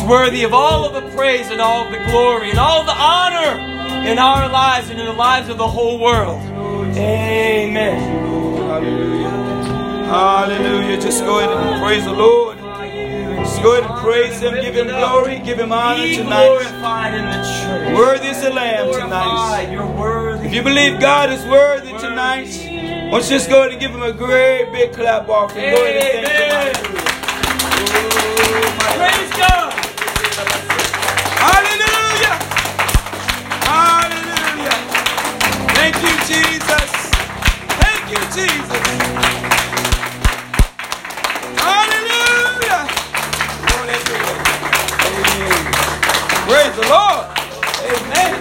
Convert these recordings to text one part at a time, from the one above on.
He's worthy of all of the praise and all of the glory and all the honor in our lives and in the lives of the whole world. Amen. Hallelujah. Hallelujah. Just go ahead and praise the Lord. Just go ahead and praise Him. Give Him glory. Give Him honor tonight. glorified in the church. Worthy is the Lamb tonight. If you believe God is worthy tonight, why don't you just go ahead and give Him a great big clap offering. Go ahead and thank Him. Praise God. Jesus. Hallelujah! Hallelujah. Amen. Praise the Lord. Amen.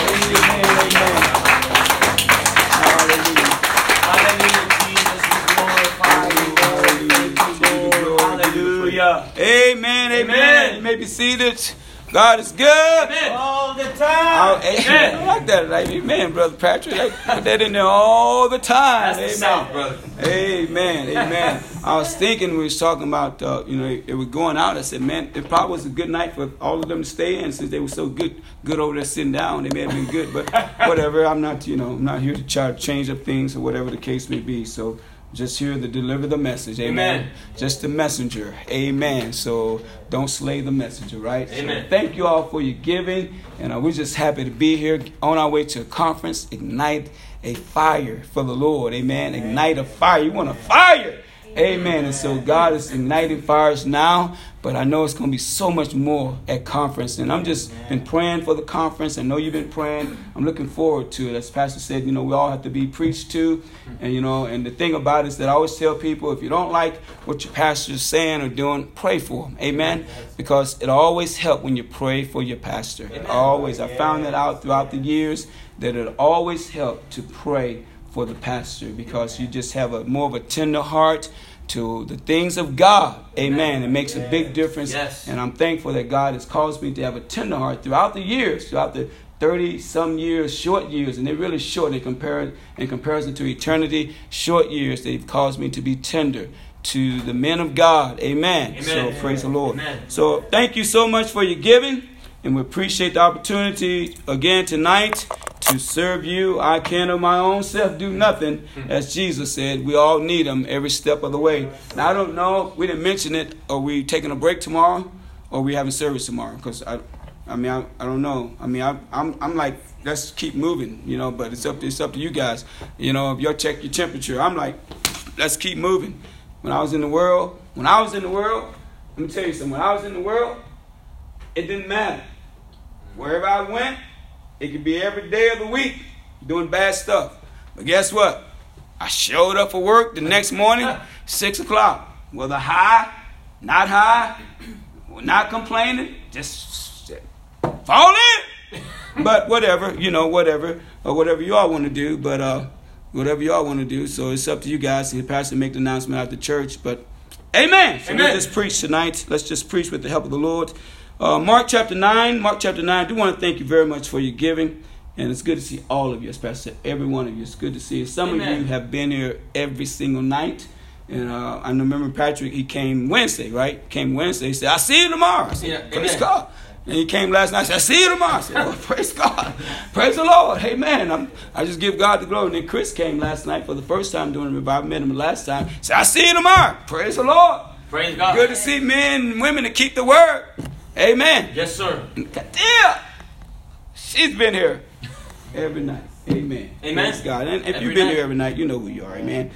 Amen. Amen. Hallelujah. Hallelujah, Jesus. We glorify you. Hallelujah. Amen. Amen. Amen. You may be seated. God is good. Amen. All the Oh, time. amen. I like that. Like, amen, Brother Patrick. Like, put that in there all the time. That's the amen. South, brother. Amen. Amen. I was thinking we was talking about, uh, you know, it was going out. I said, man, it probably was a good night for all of them to stay in since they were so good, good over there sitting down. They may have been good, but whatever. I'm not, you know, I'm not here to try to change up things or whatever the case may be. So just here to deliver the message. Amen. Amen. Just the messenger. Amen. So don't slay the messenger, right? So Amen. thank you all for your giving. And uh, we're just happy to be here on our way to a conference, Ignite a Fire for the Lord. Amen. Ignite a fire. You want a fire. Amen. And so God is igniting fires now, but I know it's going to be so much more at conference. And I'm just been praying for the conference. I know you've been praying. I'm looking forward to it. As Pastor said, you know, we all have to be preached to. And, you know, and the thing about it is that I always tell people if you don't like what your pastor is saying or doing, pray for them. Amen. Because it always helps when you pray for your pastor. It always. I found that out throughout the years that it always helped to pray for the pastor because you just have a more of a tender heart to the things of God. Amen. It makes a big difference. Yes. And I'm thankful that God has caused me to have a tender heart throughout the years, throughout the 30 some years, short years, and they're really short in, compar- in comparison to eternity, short years, they've caused me to be tender to the men of God. Amen. Amen. So praise the Lord. Amen. So thank you so much for your giving, and we appreciate the opportunity again tonight to serve you. I can of my own self do nothing, hmm. as Jesus said. We all need Him every step of the way. Now I don't know. We didn't mention it. Are we taking a break tomorrow, or are we having service tomorrow? Because I, I mean, I, I don't know. I mean, I, I'm I'm like let's keep moving, you know. But it's up to it's up to you guys. You know, if you check your temperature, I'm like, let's keep moving. When I was in the world, when I was in the world, let me tell you something. When I was in the world, it didn't matter. Wherever I went, it could be every day of the week doing bad stuff. But guess what? I showed up for work the next morning, six o'clock. Whether high, not high, not complaining, just fall in. But whatever, you know, whatever, or whatever you all want to do. But uh, whatever you all want to do. So it's up to you guys. The pastor make the announcement after church. But amen. So Amen. let's just preach tonight. Let's just preach with the help of the Lord. Uh, Mark chapter 9. Mark chapter 9. I do want to thank you very much for your giving. And it's good to see all of you, especially every one of you. It's good to see you. Some of you have been here every single night. And uh, I remember Patrick, he came Wednesday, right? Came Wednesday. He said, I'll see you tomorrow. I said, Yeah, Praise amen. God. And he came last night. I said, I'll see you tomorrow. I said, oh, praise God. Praise the Lord. Amen. I'm, I just give God the glory. And then Chris came last night for the first time doing the revival. I met him last time. He said, I'll see you tomorrow. Praise the Lord. Praise God. Good to see men and women that keep the word. Amen. Yes, sir. Katia, she's been here every night. Amen. Amen. Praise God. And if Every you've been night. here every night, you know who you are. Amen.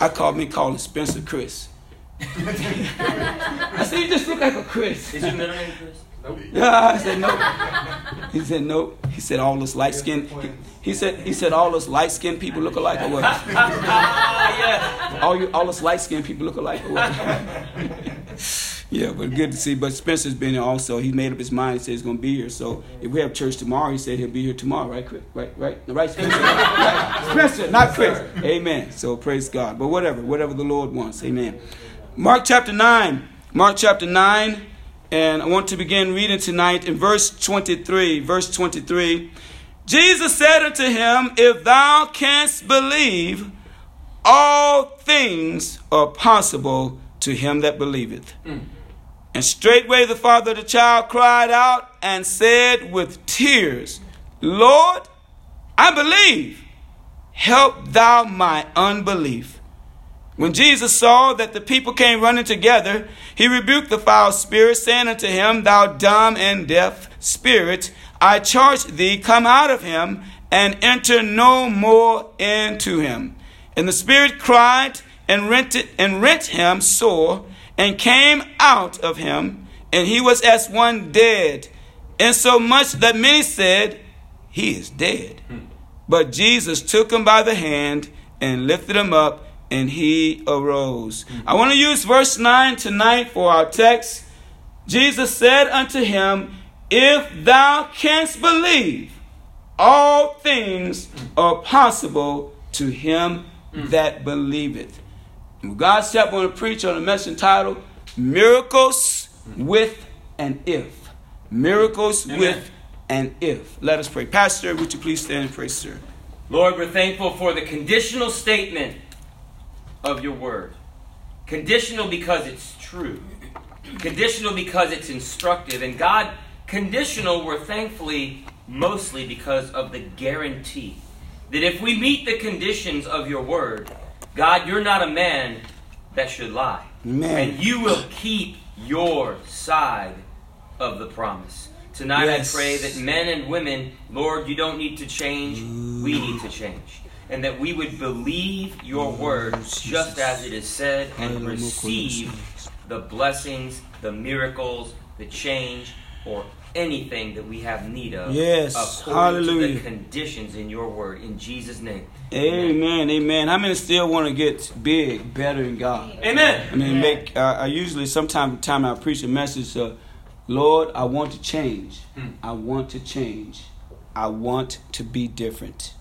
I called me calling Spencer Chris. I said, you just look like a Chris. Is your middle name Chris? Nope. Yeah, I said no. He said no. He said all those light skinned. He, he said he said all those light skinned people look alike or what? Yeah. All you all those light skinned people look alike or what? yeah, but good to see. But Spencer's been here also. He made up his mind. He said he's gonna be here. So if we have church tomorrow, he said he'll be here tomorrow. Right, Chris? Right, right, right, Spencer. right? Spencer, not Chris. Amen. So praise God. But whatever, whatever the Lord wants. Amen. Mark chapter nine. Mark chapter nine. And I want to begin reading tonight in verse 23. Verse 23. Jesus said unto him, If thou canst believe, all things are possible to him that believeth. Mm. And straightway the father of the child cried out and said with tears, Lord, I believe. Help thou my unbelief. When Jesus saw that the people came running together, he rebuked the foul spirit, saying unto him, Thou dumb and deaf spirit, I charge thee, come out of him, and enter no more into him. And the spirit cried and rent, it, and rent him sore, and came out of him, and he was as one dead, insomuch that many said, He is dead. But Jesus took him by the hand and lifted him up and he arose. Mm-hmm. I want to use verse 9 tonight for our text. Jesus said unto him, If thou canst believe, all things are possible to him mm. that believeth. God's chapter want to preach on a message entitled Miracles with an If. Miracles Amen. with an If. Let us pray. Pastor, would you please stand and pray, sir? Lord, we're thankful for the conditional statement of your word. Conditional because it's true. Conditional because it's instructive. And God, conditional, we're thankfully mostly because of the guarantee that if we meet the conditions of your word, God, you're not a man that should lie. Man. And you will keep your side of the promise. Tonight yes. I pray that men and women, Lord, you don't need to change, we need to change and that we would believe your word just as it is said and receive the blessings, the miracles, the change, or anything that we have need of yes. according Hallelujah. to the conditions in your word. In Jesus' name. Amen. Amen. How many still want to get big, better in God? Amen. I mean, make. Uh, I usually, sometime time I preach a message. Uh, Lord, I want to change. Hmm. I want to change. I want to be different.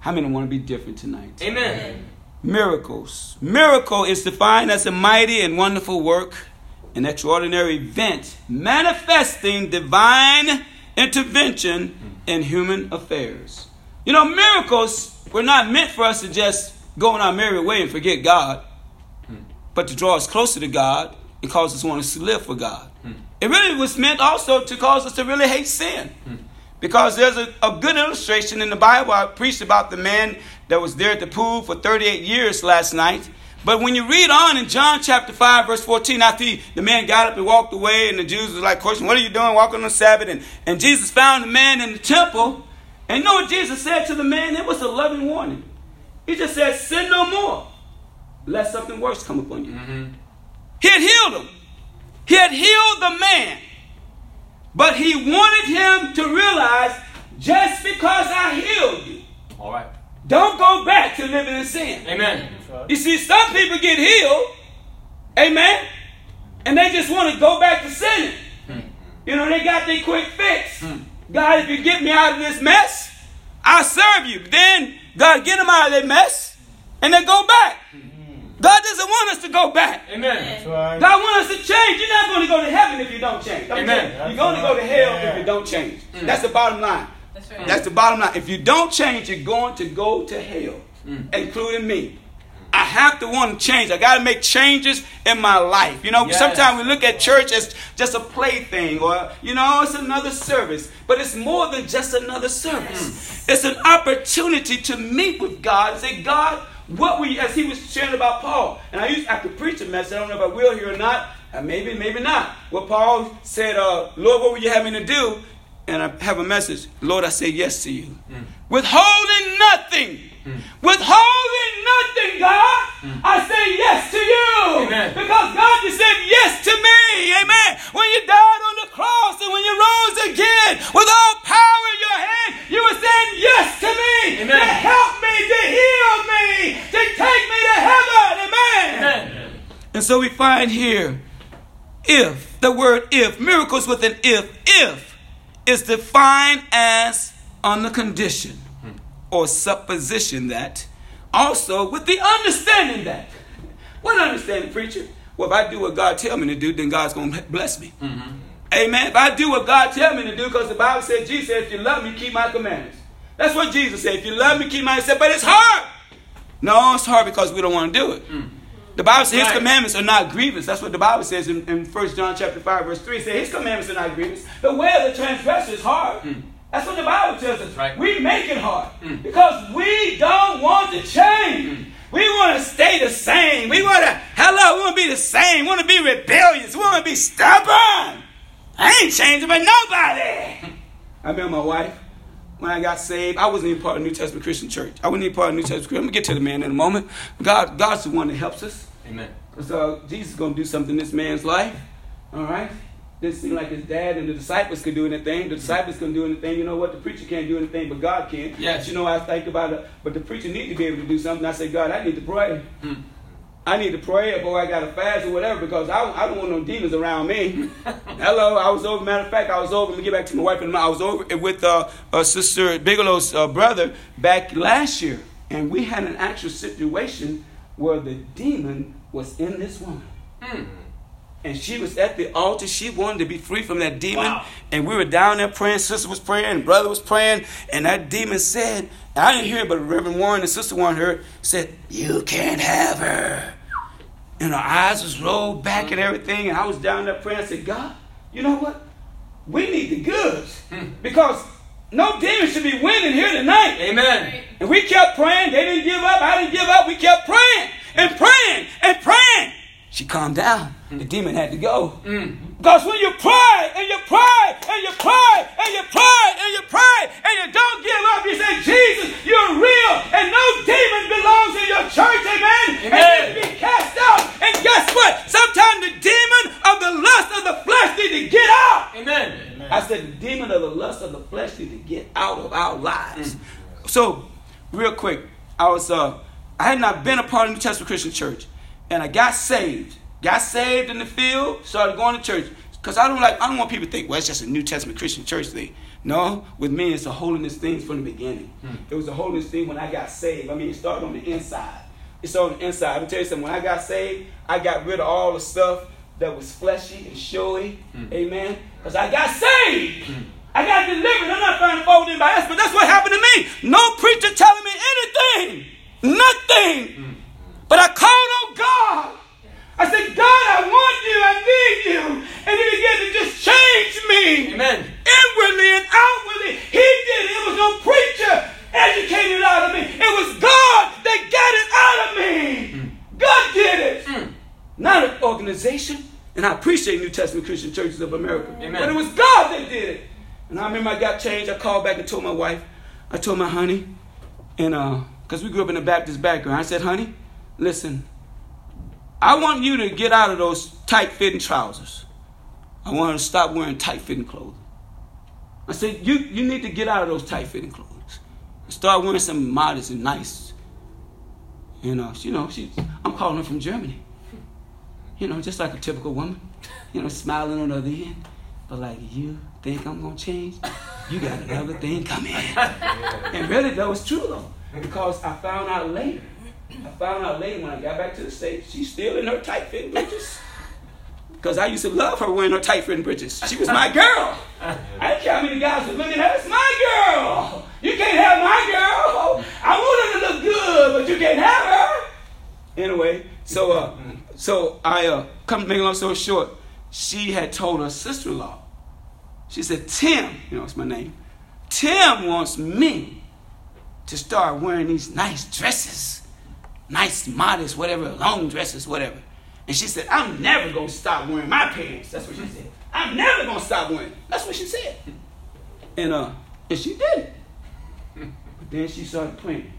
How many want to be different tonight? Amen. Miracles. Miracle is defined as a mighty and wonderful work, an extraordinary event manifesting divine intervention in human affairs. You know, miracles were not meant for us to just go on our merry way and forget God, but to draw us closer to God and cause us to want to live for God. It really was meant also to cause us to really hate sin. Because there's a, a, good illustration in the Bible. I preached about the man that was there at the pool for 38 years last night. But when you read on in John chapter 5, verse 14, after he, the man got up and walked away, and the Jews was like, question, what are you doing walking on the Sabbath? And, and Jesus found the man in the temple. And you know what Jesus said to the man? It was a loving warning. He just said, sin no more, lest something worse come upon you. Mm-hmm. He had healed him. He had healed the man. But he wanted him to realize just because I healed you, all right, don't go back to living in sin. Amen. You see, some people get healed, amen, and they just want to go back to sinning. Hmm. You know, they got their quick fix. Hmm. God, if you get me out of this mess, I'll serve you. Then God get them out of that mess, and they go back. God doesn't want us to go back. Amen. Right. God wants us to change. You're not going to go to heaven if you don't change. Amen. You're going to go to hell yeah. if you don't change. Mm. That's the bottom line. That's, right. That's the bottom line. If you don't change, you're going to go to hell, mm. including me. I have to want to change. I got to make changes in my life. You know, yes. sometimes we look at church as just a plaything or, you know, it's another service. But it's more than just another service. Yes. It's an opportunity to meet with God and say, God, what we, as he was sharing about Paul, and I used I could preach a message. I don't know if I will here or not. Uh, maybe, maybe not. What Paul said, uh, Lord, what will you have me to do? And I have a message. Lord, I say yes to you. Mm. Withholding nothing. Mm. Withholding nothing, God. Mm. I say yes to you. Amen. Because God, you said yes to me. Amen. When you died on the cross and when you rose again with all power in your hand, you were saying yes to me. Amen. To help me, to heal me, to take me to heaven. Amen. Amen. And so we find here, if, the word if, miracles with an if, if is defined as on the condition or supposition that, also with the understanding that. What understanding, preacher? Well, if I do what God tell me to do, then God's going to bless me. Mm-hmm. Amen. If I do what God tell me to do, because the Bible said, Jesus said, if you love me, keep my commandments. That's what Jesus said. If you love me, keep my said, but it's hard. No, it's hard because we don't want to do it. Mm. The Bible says his commandments are not grievous. That's what the Bible says in, in 1 John chapter 5, verse 3. It says his commandments are not grievous. The way of the transgressor is hard. Mm. That's what the Bible tells us. Right. We make it hard mm. because we don't want to change. Mm. We want to stay the same. We want to, hello, we want to be the same. We want to be rebellious. We want to be stubborn. I ain't changing but nobody. I remember my wife when I got saved, I wasn't even part of New Testament Christian Church. I wasn't even part of New Testament Christian. I'm gonna get to the man in a moment. God, God's the one that helps us. Amen. So Jesus is gonna do something in this man's life. All right. Didn't seem like his dad and the disciples could do anything. The disciples couldn't do anything. You know what? The preacher can't do anything, but God can. Yes. You know, I think about it. But the preacher needs to be able to do something. I say, God, I need to pray. Hmm. I need to pray before I got to fast or whatever because I, I don't want no demons around me. Hello, I was over. Matter of fact, I was over. Let me get back to my wife and I was over with uh, uh, Sister Bigelow's uh, brother back last year, and we had an actual situation where the demon was in this woman. Mm and she was at the altar. She wanted to be free from that demon. Wow. And we were down there praying. Sister was praying, and brother was praying. And that demon said, I didn't hear it, but Reverend Warren and Sister Warren heard, said, You can't have her. And her eyes was rolled back and everything. And I was down there praying. I said, God, you know what? We need the goods. Hmm. Because no demon should be winning here tonight. Amen. And we kept praying. They didn't give up. I didn't give up. We kept praying and praying and praying. She calmed down. The demon had to go. Mm. Because when you pray and you pray and you pray and you pray and you pray and you don't give up, you say, Jesus, you're real and no demon belongs in your church, amen? amen. And be cast out. And guess what? Sometimes the demon of the lust of the flesh need to get out. Amen. amen. I said the demon of the lust of the flesh need to get out of our lives. Mm. So, real quick, I was uh I had not been a part of New Testament Christian Church, and I got saved got saved in the field, started going to church. Because I don't like, I don't want people to think, well, it's just a New Testament Christian church thing. No, with me, it's a holiness thing from the beginning. Hmm. It was a holiness thing when I got saved. I mean, it started on the inside. It's on the inside. Let me tell you something. When I got saved, I got rid of all the stuff that was fleshy and showy. Hmm. Amen. Because I got saved. Hmm. I got delivered. I'm not trying to fold anybody else, but that's what happened to me. No preacher telling me anything. Nothing. Hmm. But I called on God. I said, God, I want you. I need you. And he began to just change me. Amen. Inwardly and outwardly. He did it. It was no preacher educated out of me. It was God that got it out of me. Mm. God did it. Mm. Not an organization. And I appreciate New Testament Christian Churches of America. Amen. But it was God that did it. And I remember I got changed. I called back and told my wife, I told my honey, and uh, because we grew up in a Baptist background, I said, honey, listen, I want you to get out of those tight fitting trousers. I want her to stop wearing tight fitting clothes. I said, you, you need to get out of those tight fitting clothes. Start wearing something modest and nice. You uh, know, you know, she, I'm calling her from Germany. You know, just like a typical woman. You know, smiling on the other end. But like, you think I'm gonna change? You got another thing coming. and really, that was true though. Because I found out later I found out later when I got back to the States, she's still in her tight fitting britches. Because I used to love her wearing her tight fitting britches. She was my girl. I didn't care how many guys would look at her. It's my girl. You can't have my girl. I want her to look good, but you can't have her. Anyway, so uh, so I uh, come to make a long story short, she had told her sister-in-law. She said, Tim, you know, it's my name. Tim wants me to start wearing these nice dresses nice, modest, whatever, long dresses, whatever. And she said, I'm never going to stop wearing my pants. That's what she said. I'm never going to stop wearing. That's what she said. And uh, and she did But then she started praying.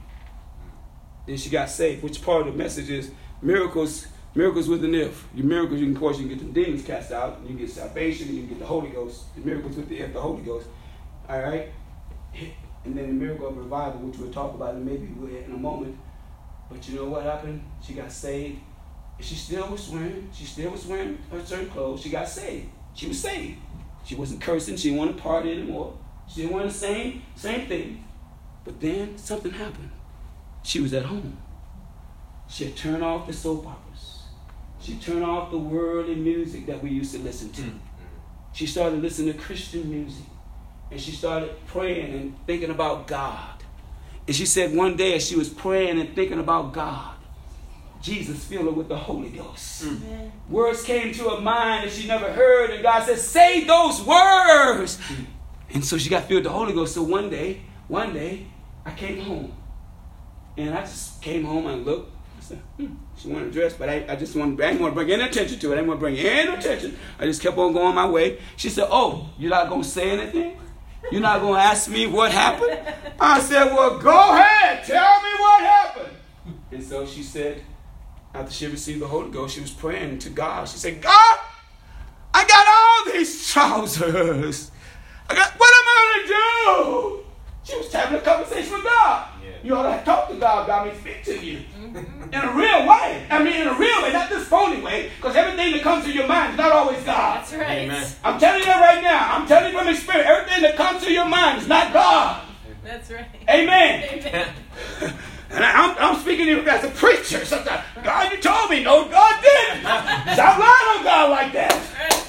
Then she got saved, which part of the message is miracles, miracles with an if. Your miracles, you can, of course, you can get the demons cast out, you get salvation, you can get the Holy Ghost. The miracles with the if, the Holy Ghost. All right? And then the miracle of revival, which we'll talk about maybe in a moment. But you know what happened? She got saved. She still was wearing, she still was wearing her certain clothes. She got saved. She was saved. She wasn't cursing. She didn't want to party anymore. She didn't want the same, same thing. But then something happened. She was at home. She had turned off the soap operas. She turned off the worldly music that we used to listen to. Mm-hmm. She started listening to Christian music. And she started praying and thinking about God. And she said one day as she was praying and thinking about God, Jesus filled her with the Holy Ghost. Mm. Words came to her mind that she never heard, and God said, Say those words. Mm. And so she got filled with the Holy Ghost. So one day, one day, I came home. And I just came home and looked. I said, hmm, she wanted to dress, but I, I just want I didn't want to bring any attention to it. I didn't want to bring any attention. I just kept on going my way. She said, Oh, you're not going to say anything? You're not going to ask me what happened? I said, Well, go ahead. Tell me what happened. And so she said, after she received the Holy Ghost, she was praying to God. She said, God, I got all these trousers. I got, what am I going to do? She was having a conversation with God. Yeah. You ought to talk to God God may speak to you. Mm-hmm. In a real way. I mean, in a real way, not this phony way, because everything that comes to your mind is not always God. That's right. Amen. I'm telling you that right now. I'm telling you from experience. Everything that comes to your mind is not God. That's right. Amen. Amen. And I, am I'm, I'm speaking to you as a preacher. Sometimes, God, you told me. No, God didn't. Stop lying on God like that.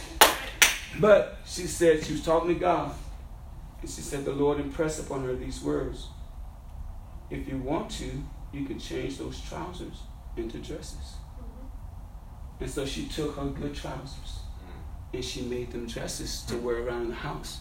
But she said she was talking to God. And she said the Lord impressed upon her these words. If you want to, you can change those trousers into dresses. Mm-hmm. And so she took her good trousers mm. and she made them dresses to wear around the house.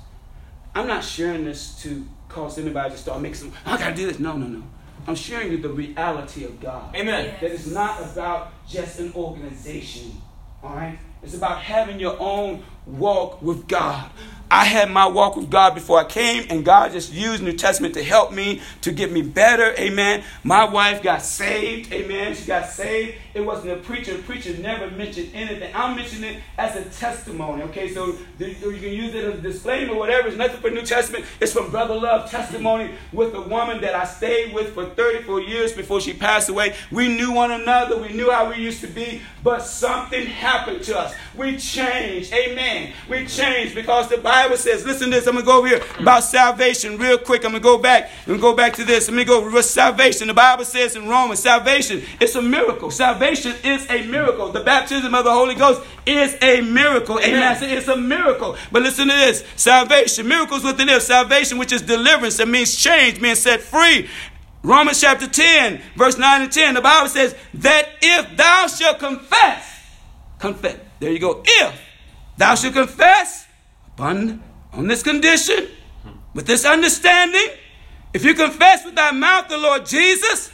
I'm not sharing this to cause anybody to start making some, oh, I gotta do this. No, no, no. I'm sharing you the reality of God. Amen. Yes. That it's not about just an organization. All right? It's about having your own walk with God. I had my walk with God before I came, and God just used New Testament to help me to get me better. Amen. My wife got saved. Amen. She got saved. It wasn't a preacher. Preacher never mentioned anything. I'm mentioning it as a testimony. Okay, so you can use it as a disclaimer, or whatever. It's nothing for New Testament. It's from Brother Love testimony with a woman that I stayed with for 34 years before she passed away. We knew one another. We knew how we used to be, but something happened to us. We changed. Amen. We changed because the Bible Bible says, listen to this. I'm going to go over here about salvation real quick. I'm going to go back and go back to this. Let me go with salvation. The Bible says in Romans, salvation is a miracle. Salvation is a miracle. The baptism of the Holy Ghost is a miracle. Amen. Amen. It's a miracle. But listen to this. Salvation, miracles within this. Salvation, which is deliverance. That means change, being set free. Romans chapter 10, verse 9 and 10, the Bible says that if thou shalt confess, confess, there you go, if thou shalt confess upon on this condition, with this understanding, if you confess with thy mouth the Lord Jesus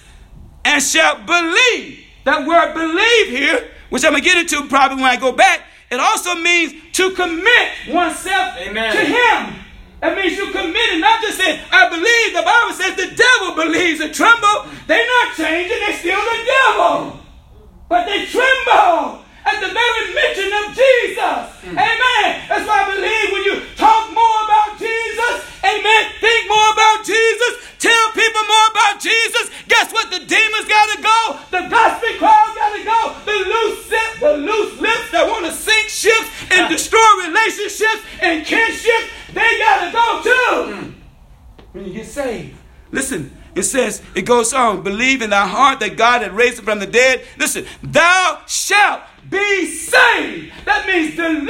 and shall believe, that word believe here, which I'm going to get into probably when I go back, it also means to commit oneself Amen. to Him. That means you committed, not just saying, I believe. The Bible says the devil believes and tremble. They're not changing, they're still the devil. But they tremble at the very mention of Jesus. Mm. Amen. And destroy relationships and kinship, they got to go too. When you get saved. Listen, it says, it goes on, believe in thy heart that God had raised him from the dead. Listen, thou shalt be saved. That means delivered.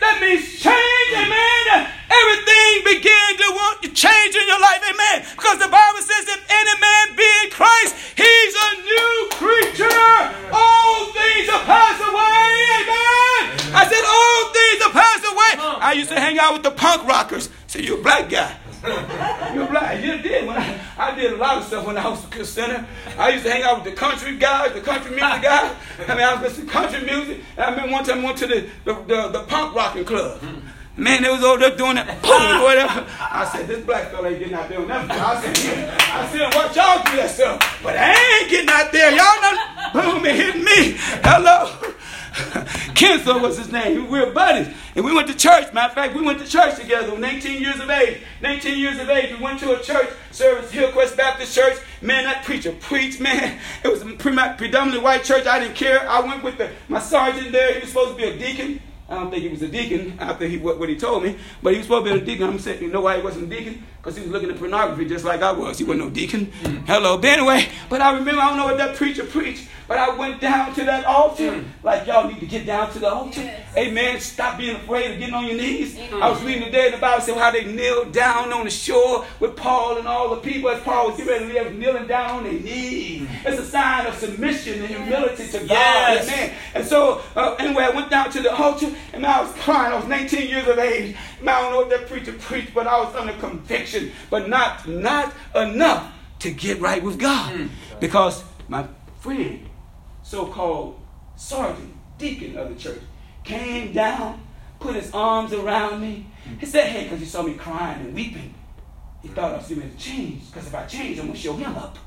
That means change. Amen. Everything began to want to change in your life. Amen. Because the Bible says, if any man be in Christ, he's a new creature. All things are passed away. Amen. I said, all things are passed away. I used to hang out with the punk rockers. Say, you're a black guy. You're black. You did. When I, I did a lot of stuff when I was a center. I used to hang out with the country guys, the country music guys. I mean, I was listening to country music. And I remember one time I went to the, the, the, the punk rocking club. Man, they was over there doing that, boom, whatever. I said, this black fella ain't getting out there on that. I said. I said, watch y'all do that stuff. But I ain't getting out there. Y'all not boom, it hit me. Hello. Kenzo was his name. We were buddies. And we went to church. Matter of fact, we went to church together 19 years of age. 19 years of age. We went to a church service, Hillcrest Baptist Church. Man, that preacher preached, man. It was a predominantly white church. I didn't care. I went with the, my sergeant there. He was supposed to be a deacon. I don't think he was a deacon after he what, what he told me, but he was supposed to be a deacon. I'm saying, you know why he wasn't a deacon? Because he was looking at pornography just like I was. He wasn't no deacon. Mm. Hello. But anyway, but I remember, I don't know what that preacher preached, but I went down to that altar. Mm. Like, y'all need to get down to the altar. Yes. Amen. Stop being afraid of getting on your knees. Mm. I was reading today in the Bible said how they kneel down on the shore with Paul and all the people as Paul was getting ready to live, kneeling down on their knees. It's a sign of submission and humility to God. Yes. Amen. And so, uh, anyway, I went down to the altar and I was crying. I was 19 years of age. I don't know what that preacher preached, but I was under conviction, but not, not enough to get right with God. Mm. Because my friend so-called sergeant, deacon of the church, came down, put his arms around me. He said, hey, because he saw me crying and weeping. He thought I was going to change, because if I change, I'm going to show him up.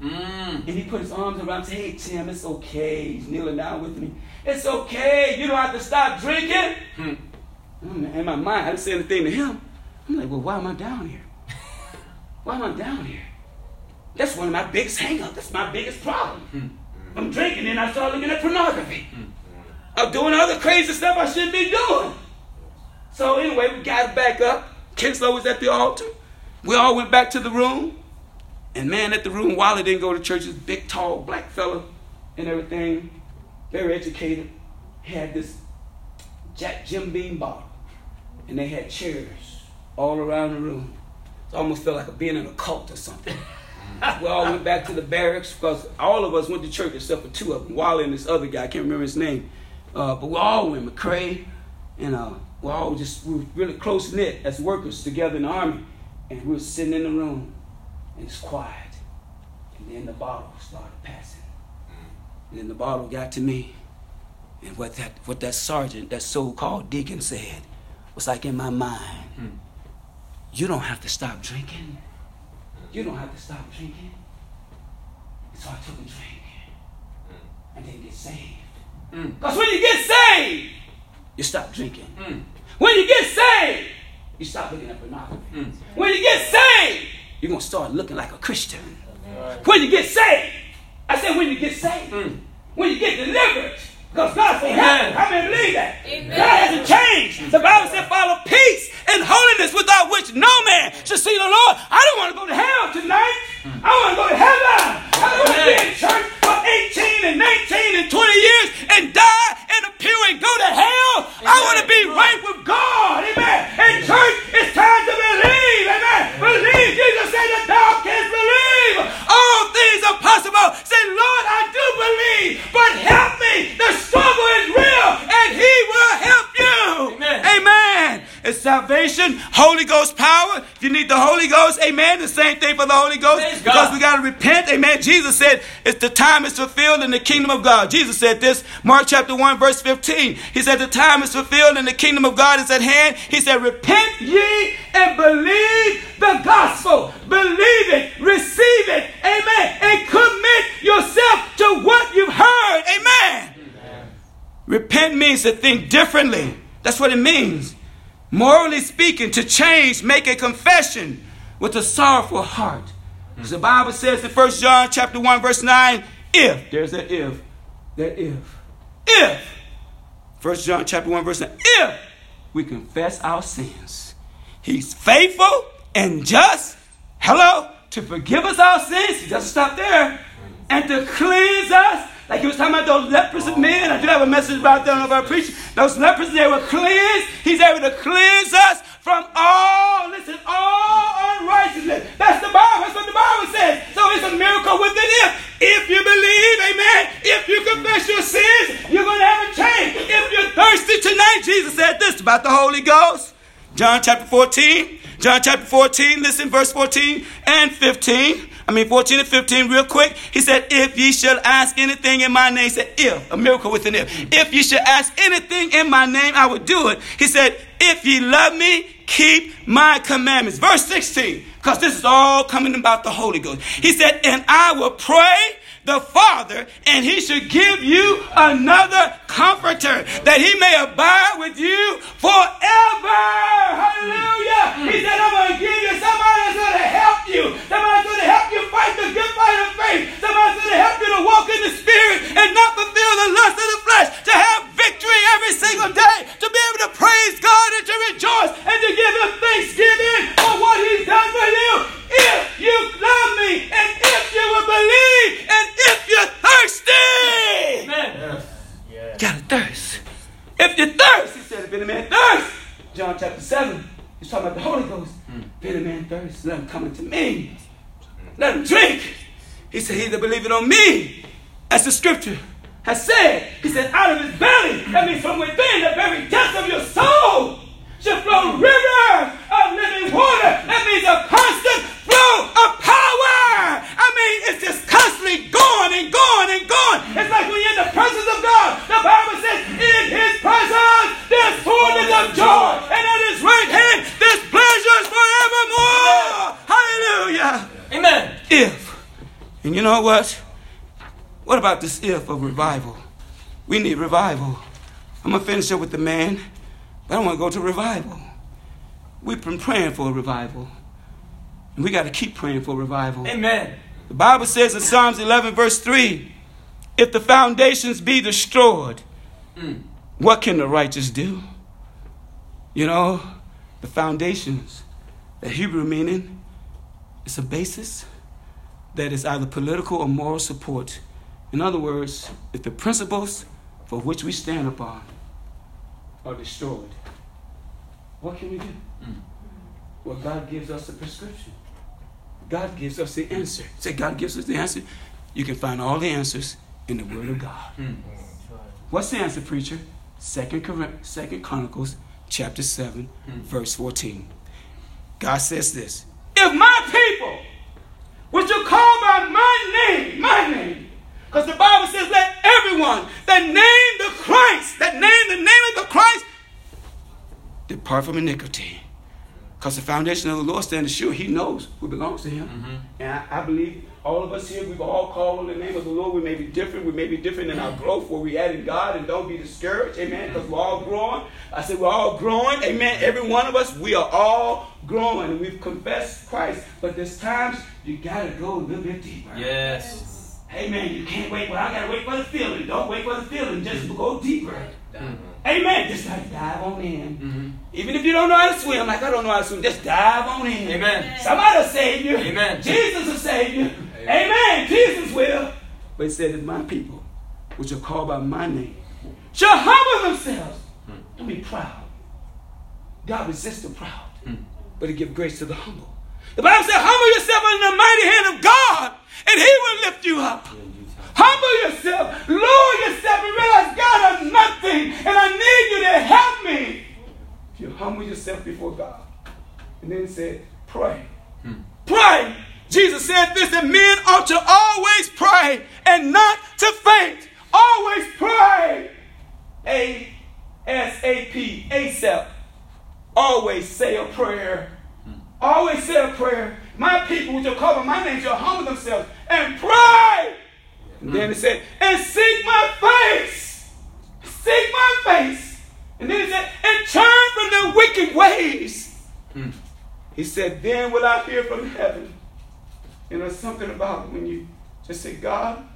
Mm. And he put his arms around me and said, hey, Tim, it's okay. He's kneeling down with me. It's okay. You don't have to stop drinking. Hmm. In my mind, I didn't say anything to him. I'm like, well, why am I down here? Why am I down here? That's one of my biggest hangups. That's my biggest problem. I'm drinking and I start looking at pornography. I'm doing other crazy stuff I shouldn't be doing. So anyway, we got back up. Kinslow was at the altar. We all went back to the room. And man, at the room, Wally didn't go to church. This big, tall, black fella and everything. Very educated. He had this Jack Jim Beam bottle. And they had chairs all around the room. It almost felt like being in a cult or something we all went back to the barracks because all of us went to church except for two of them, Wally and this other guy. I can't remember his name. Uh, but we all went, McCray, and uh, we all just we were really close knit as workers together in the army. And we were sitting in the room, and it's quiet. And then the bottle started passing. And then the bottle got to me. And what that what that sergeant, that so-called deacon said, was like in my mind. Hmm. You don't have to stop drinking. You don't have to stop drinking. So I took a drink mm. and then get saved. Because mm. when you get saved, you stop drinking. Mm. When you get saved, you stop looking at pornography. Mm. When you get saved, you're going to start looking like a Christian. Right. When you get saved, I said when you get saved, when you get delivered, because God said, help. How many believe that? Amen. God hasn't changed. The Bible said, follow peace and holiness without which no man should see the Lord. I don't want to go to hell tonight. I want to go to heaven. I don't want to be in church for 18 and 19 and 20 years and die in a pew and go to hell. I want to be right with God. Amen. In church, it's time to believe. Amen. Believe. Jesus said the dog can't believe. Say, Lord, I do believe, but help me. The struggle is real, and He will help. It's salvation, Holy Ghost power. If you need the Holy Ghost, amen. The same thing for the Holy Ghost. Praise because God. we got to repent, amen. Jesus said, it's the time is fulfilled in the kingdom of God. Jesus said this, Mark chapter 1, verse 15. He said, the time is fulfilled and the kingdom of God is at hand. He said, repent ye and believe the gospel. Believe it, receive it, amen. And commit yourself to what you've heard, amen. amen. Repent means to think differently. That's what it means. Morally speaking, to change, make a confession with a sorrowful heart. Because the Bible says in 1 John chapter 1, verse 9, if, there's that if, that if, if, 1 John chapter 1, verse 9, if we confess our sins, he's faithful and just, hello, to forgive us our sins, he doesn't stop there, and to cleanse us like he was talking about those leprous men. I do have a message about that if I preach. Those lepers, they were cleansed. He's able to cleanse us from all, listen, all unrighteousness. That's the Bible. That's what the Bible says. So it's a miracle with an if. If you believe, amen, if you confess your sins, you're going to have a change. If you're thirsty tonight, Jesus said this about the Holy Ghost. John chapter 14. John chapter 14, listen, verse 14 and 15. I mean, 14 and 15, real quick. He said, If ye shall ask anything in my name, he said, if, a miracle with an if. If ye shall ask anything in my name, I will do it. He said, If ye love me, keep my commandments. Verse 16, because this is all coming about the Holy Ghost. He said, And I will pray the Father, and he should give you another comforter that he may abide with you forever. Hallelujah. He said, I'm going to give you somebody that's going to help you. Somebody's going to help you fight the good fight of faith. Somebody's going to help you to walk in the Spirit and not fulfill the lust of the flesh, to have victory every single day, to be chapter 7, he's talking about the Holy Ghost. Mm. If any man thirst, let him come unto me. Let him drink. He that believeth on me, as the scripture If of revival? We need revival. I'm going to finish up with the man but I want to go to revival. We've been praying for a revival. And we got to keep praying for revival. Amen. The Bible says in Psalms 11, verse 3 if the foundations be destroyed, mm. what can the righteous do? You know, the foundations, the Hebrew meaning, is a basis that is either political or moral support. In other words, if the principles for which we stand upon are destroyed, what can we do? Mm. Well, God gives us the prescription. God gives us the answer. Say, God gives us the answer. You can find all the answers in the Word of God. Mm. What's the answer, preacher? Second, Second Chronicles chapter 7, mm. verse 14. God says this If my people, which are called by my name, my name, because the Bible says, let everyone that name the Christ, that name the name of the Christ, depart from iniquity. Because the foundation of the Lord stands sure. He knows who belongs to him. Mm-hmm. And I, I, believe all of us here, we've all called on the name of the Lord. We may be different. We may be different in our growth where we add in God and don't be discouraged. Amen. Because we're all growing. I said we're all growing. Amen. Every one of us, we are all growing. We've confessed Christ. But there's times you got to go a little bit deeper. Yes. Amen. You can't wait. Well, I got to wait for the feeling. Don't wait for the feeling. Just go deeper. Mm-hmm. Amen. Just like dive on in. Mm-hmm. Even if you don't know how to swim, like I don't know how to swim, just dive on in. Amen. Somebody will save you. Amen. Jesus will save you. Amen. Amen. Jesus will. But he said, if my people, which are called by my name, shall humble themselves and be proud. God resists the proud, mm. but he gives grace to the humble. The Bible says, humble yourself under the mighty hand of God, and he will lift you up. Humble yourself, lower yourself, and realize God has nothing, and I need you to help me. If you humble yourself before God, and then said, pray. Hmm. Pray. Jesus said this that men ought to always pray and not to faint. Always pray. A S A P, ASAP. Always say a prayer. Always say a prayer. My people, which are called by my name, shall humble themselves and pray and then it said, and seek my face. Seek my face. And then it said, and turn from their wicked ways. Mm. He said, then will I hear from heaven. You know, something about when you just say, God,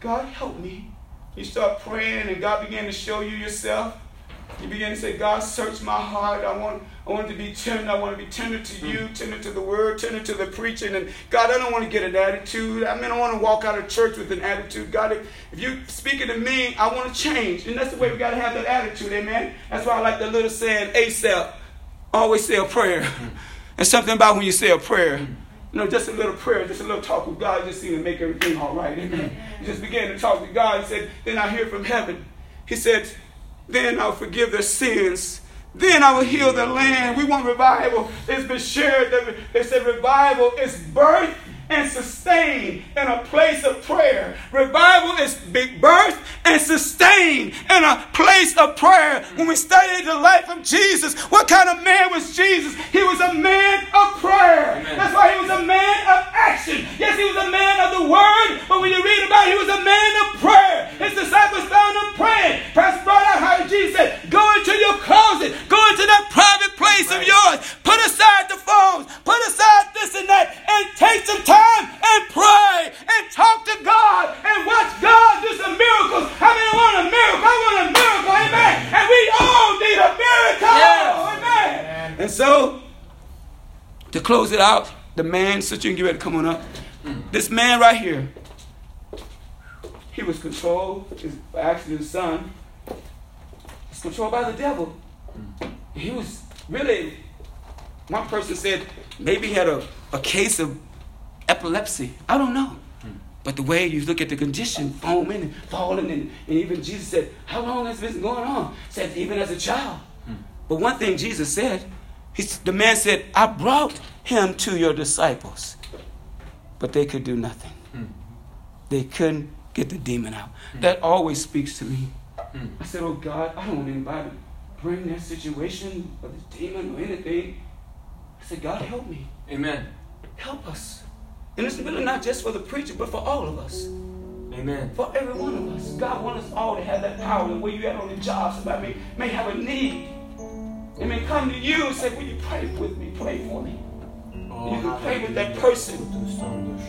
God help me. You start praying and God began to show you yourself. You begin to say, God, search my heart. I want, I want to be tender. I want to be tender to you, tender to the word, tender to the preaching. And God, I don't want to get an attitude. I mean, I want to walk out of church with an attitude. God, if, if you speaking to me, I want to change. And that's the way we got to have that attitude, amen? That's why I like the little saying, ASAP, always say a prayer. and something about when you say a prayer, you know, just a little prayer, just a little talk with God, just seemed to make everything all right. Amen. You just began to talk to God and said, then I hear from heaven. He said, then I'll forgive their sins. Then I will heal the land. We want revival. It's been shared they said revival is birth and sustained in a place of prayer. Revival is birth and sustained in a place of prayer. When we studied the life of Jesus, what kind of man was Jesus? He was a man of prayer. Amen. That's why he was a man of action. Yes, he was a man of the word, but when you read about it, he was a man of prayer. His disciples found him praying. Pastor brought out how Jesus said, Go into your closet, go into that private place right. of yours, put aside the phones, put aside this and that, and take some time and pray and talk to God and watch God do some miracles. How many want a miracle? I want a miracle, amen. And we all need a miracle, yes. amen. And so, to close it out, the man, so you can get ready to come on up. This man right here, he was controlled, his, actually his son, was controlled by the devil. He was really, one person said maybe he had a, a case of epilepsy. I don't know. Hmm. But the way you look at the condition, foaming and falling, and, and even Jesus said, How long has this been going on? Said, even as a child. Hmm. But one thing Jesus said, the man said, I brought him to your disciples, but they could do nothing. Hmm. They couldn't get the demon out. That always speaks to me. I said, Oh God, I don't want anybody to bring that situation or the demon or anything. I said, God, help me. Amen. Help us. And it's really not just for the preacher, but for all of us. Amen. For every one of us. God wants us all to have that power. And where you at on the job, somebody may, may have a need. They may come to you and say, Will you pray with me? Pray for me. Oh, you can pray with that person.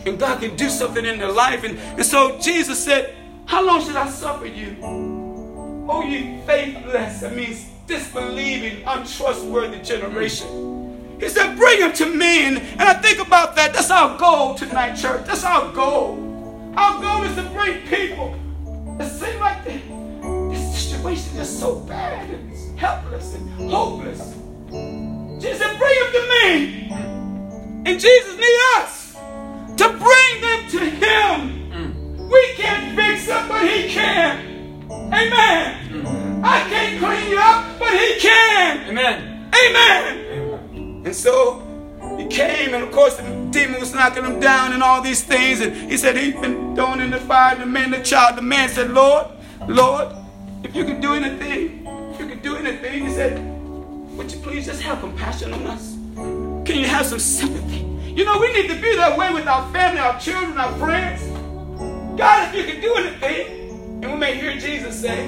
And God can do something in their life. And, and so Jesus said, How long should I suffer you? Oh, you faithless. That means disbelieving, untrustworthy generation. He said, Bring him to me. And, and I think about that. That's our goal tonight, church. That's our goal. Our goal is to bring people that seem like they, this situation is so bad and it's helpless and hopeless. Jesus said, Bring him to me. And Jesus needs us to bring them to him. Mm. We can't fix them, but he can. Amen. Mm. I can't clean you up, but he can. Amen. Amen. And so he came, and of course, the demon was knocking him down and all these things. And he said he'd been thrown in the fire. The man, the child, the man said, Lord, Lord, if you could do anything, if you could do anything, he said, would you please just have compassion on us? Can you have some sympathy? You know, we need to be that way with our family, our children, our friends. God, if you could do anything, and we may hear Jesus say,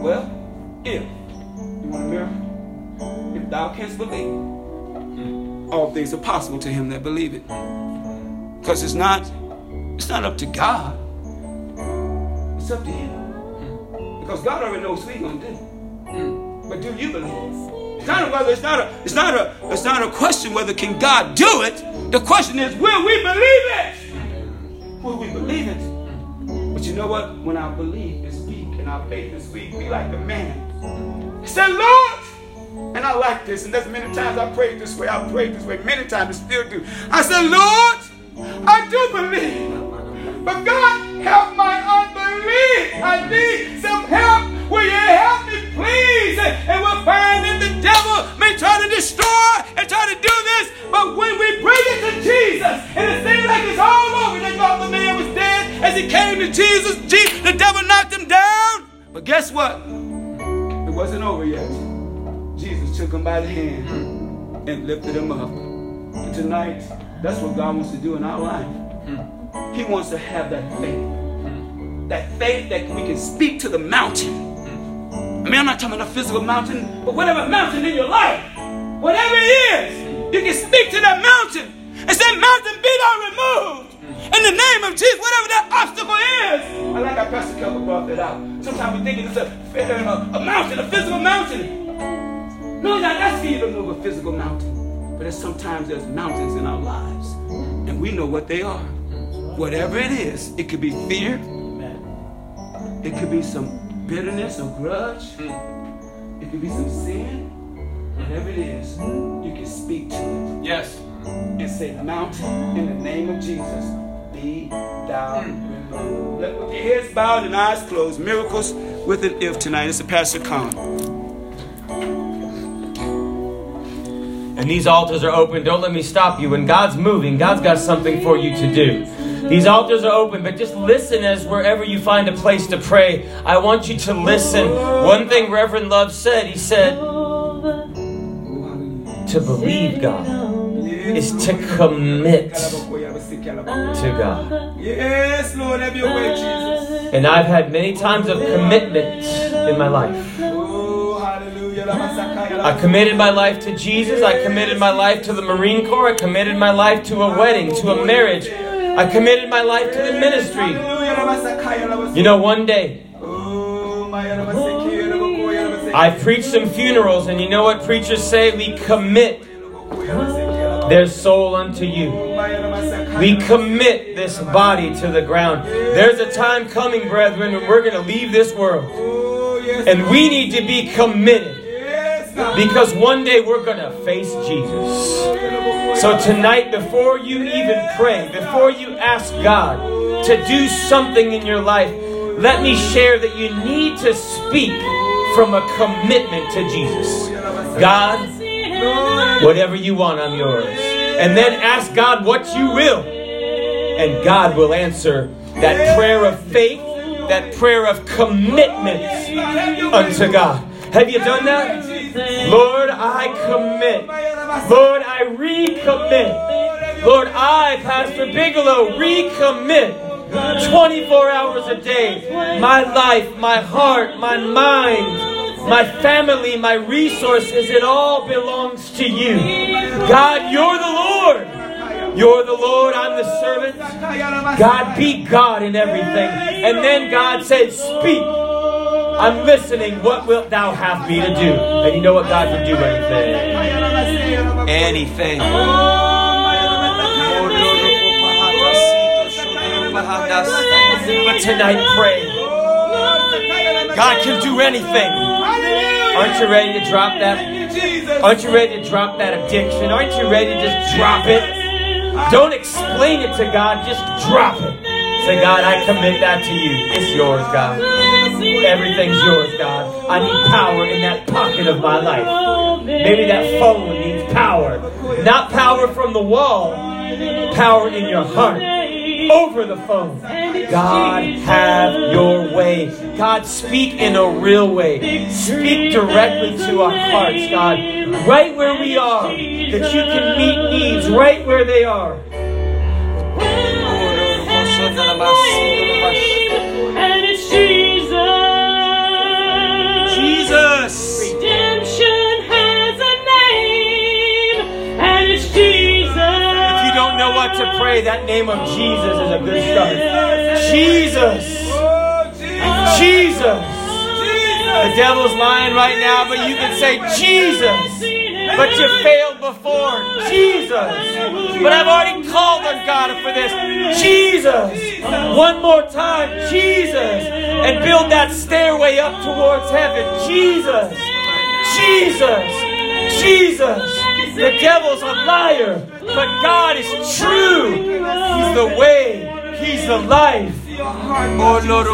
Well, if you want a miracle, if thou canst believe, all things are possible to him that believe it. Because it's not, it's not up to God. It's up to him. Because God already knows what he's gonna do. But do you believe? It's not whether it's not a it's not a it's not a question whether can God do it. The question is, will we believe it? Will we believe it? But you know what? When our belief is weak and our faith is weak, we like the man. He said, Lord, and I like this, and there's many times I prayed this way. I prayed this way many times, and still do. I said, Lord, I do believe. But God, help my unbelief. I need some help. Will you help me, please? And we'll find that the devil may try to destroy and try to do this. But when we bring it to Jesus, and it seems like it's all over, they thought the man was dead. As he came to Jesus, Jesus, the devil knocked him down. But guess what? It wasn't over yet took him by the hand and lifted him up. And tonight, that's what God wants to do in our life. He wants to have that faith. That faith that we can speak to the mountain. I mean, I'm not talking about a physical mountain, but whatever mountain in your life, whatever it is, you can speak to that mountain and say, Mountain, be thou removed. In the name of Jesus, whatever that obstacle is. I like how Pastor Kelvin brought that out. Sometimes we think it's a, a, a mountain, a physical mountain. No, not that's to move a physical mountain. But sometimes there's mountains in our lives. And we know what they are. Whatever it is, it could be fear. It could be some bitterness or grudge. It could be some sin. Whatever it is, you can speak to it. Yes. And say, Mountain, in the name of Jesus, be thou hmm. removed. Let with heads bowed and eyes closed. Miracles with an if tonight. It's a Pastor Khan. And these altars are open. Don't let me stop you. When God's moving, God's got something for you to do. These altars are open, but just listen as wherever you find a place to pray. I want you to listen. One thing Reverend Love said, he said, to believe God is to commit to God. Yes, Lord, have your way, Jesus. And I've had many times of commitment in my life. I committed my life to Jesus. I committed my life to the Marine Corps. I committed my life to a wedding, to a marriage. I committed my life to the ministry. You know, one day, I preached some funerals, and you know what preachers say? We commit their soul unto you. We commit this body to the ground. There's a time coming, brethren, when we're going to leave this world. And we need to be committed Because one day we're going to face Jesus. So tonight, before you even pray, before you ask God to do something in your life, let me share that you need to speak from a commitment to Jesus. God, whatever you want, I'm yours. And then ask God what you will. And God will answer that prayer of faith, that prayer of commitment unto God. Have you done that? Lord, I commit. Lord, I recommit. Lord, I, Pastor Bigelow, recommit 24 hours a day. My life, my heart, my mind, my family, my resources, it all belongs to you. God, you're the Lord. You're the Lord, I'm the servant. God, be God in everything. And then God said, Speak. I'm listening. What wilt thou have me to do? And you know what? God can do anything. Anything. But tonight, pray. God can do anything. Aren't you ready to drop that? Aren't you ready to drop that addiction? Aren't you ready to just drop it? Don't explain it to God, just drop it. Say, God, I commit that to you. It's yours, God. Everything's yours, God. I need power in that pocket of my life. Maybe that phone needs power. Not power from the wall, power in your heart over the phone. God, have your way. God, speak in a real way. Speak directly to our hearts, God, right where we are, that you can meet needs right where they are. To pray, that name of Jesus is a good start. Jesus. Jesus. The devil's lying right now, but you can say Jesus. But you failed before. Jesus. But I've already called on God for this. Jesus. One more time. Jesus. And build that stairway up towards heaven. Jesus. Jesus. Jesus. The devil's a liar, but God is true. He's the way. He's the life. Oh, Lord,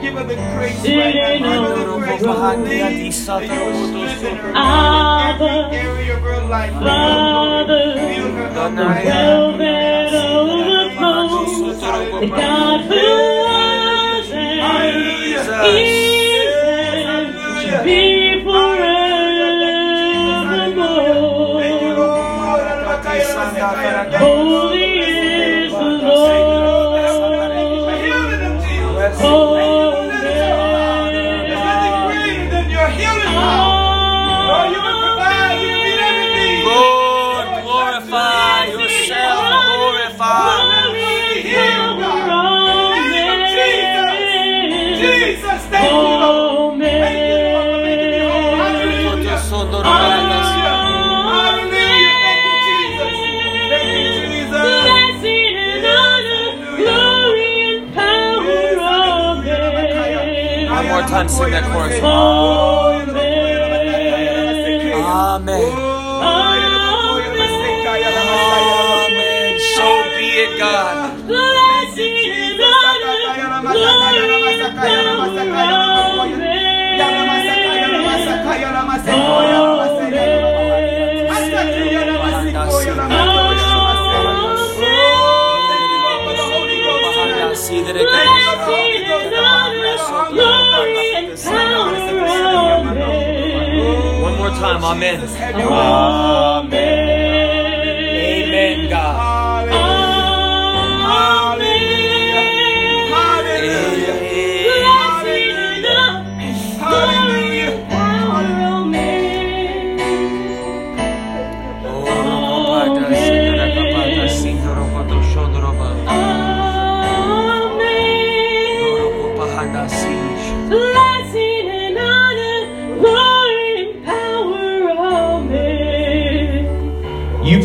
Give her the grace right now. Give her the grace. Her the God forevermore. Holy is time, sing that chorus. Amen. Amen. Amen. Time, Amen. Amen.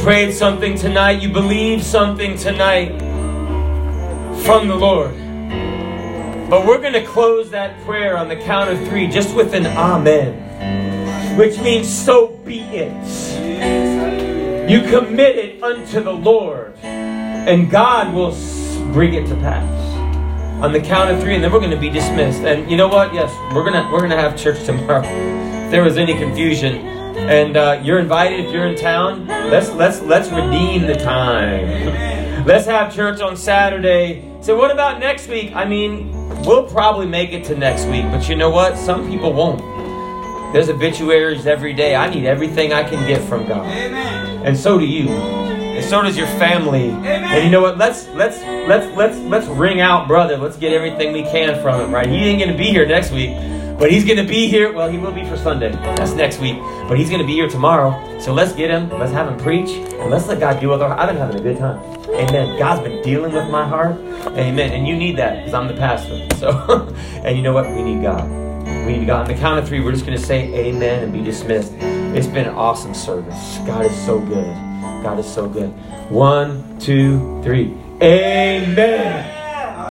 Prayed something tonight, you believed something tonight from the Lord. But we're going to close that prayer on the count of three just with an amen, which means so be it. You commit it unto the Lord, and God will bring it to pass. On the count of three, and then we're going to be dismissed. And you know what? Yes, we're gonna we're gonna have church tomorrow. If there was any confusion, and uh, you're invited if you're in town. Let's let's let's redeem the time. Let's have church on Saturday. So what about next week? I mean, we'll probably make it to next week, but you know what? Some people won't. There's obituaries every day. I need everything I can get from God. Amen. And so do you. And so does your family. And you know what? Let's let's let's let's let's ring out brother. Let's get everything we can from him, right? He ain't gonna be here next week. But he's gonna be here. Well, he will be for Sunday. That's next week. But he's gonna be here tomorrow. So let's get him. Let's have him preach. And let's let God with our I've been having a good time. Amen. God's been dealing with my heart. Amen. And you need that because I'm the pastor. So and you know what? We need God. We need God. On the count of three, we're just going to say amen and be dismissed. It's been an awesome service. God is so good. God is so good. One, two, three. Amen.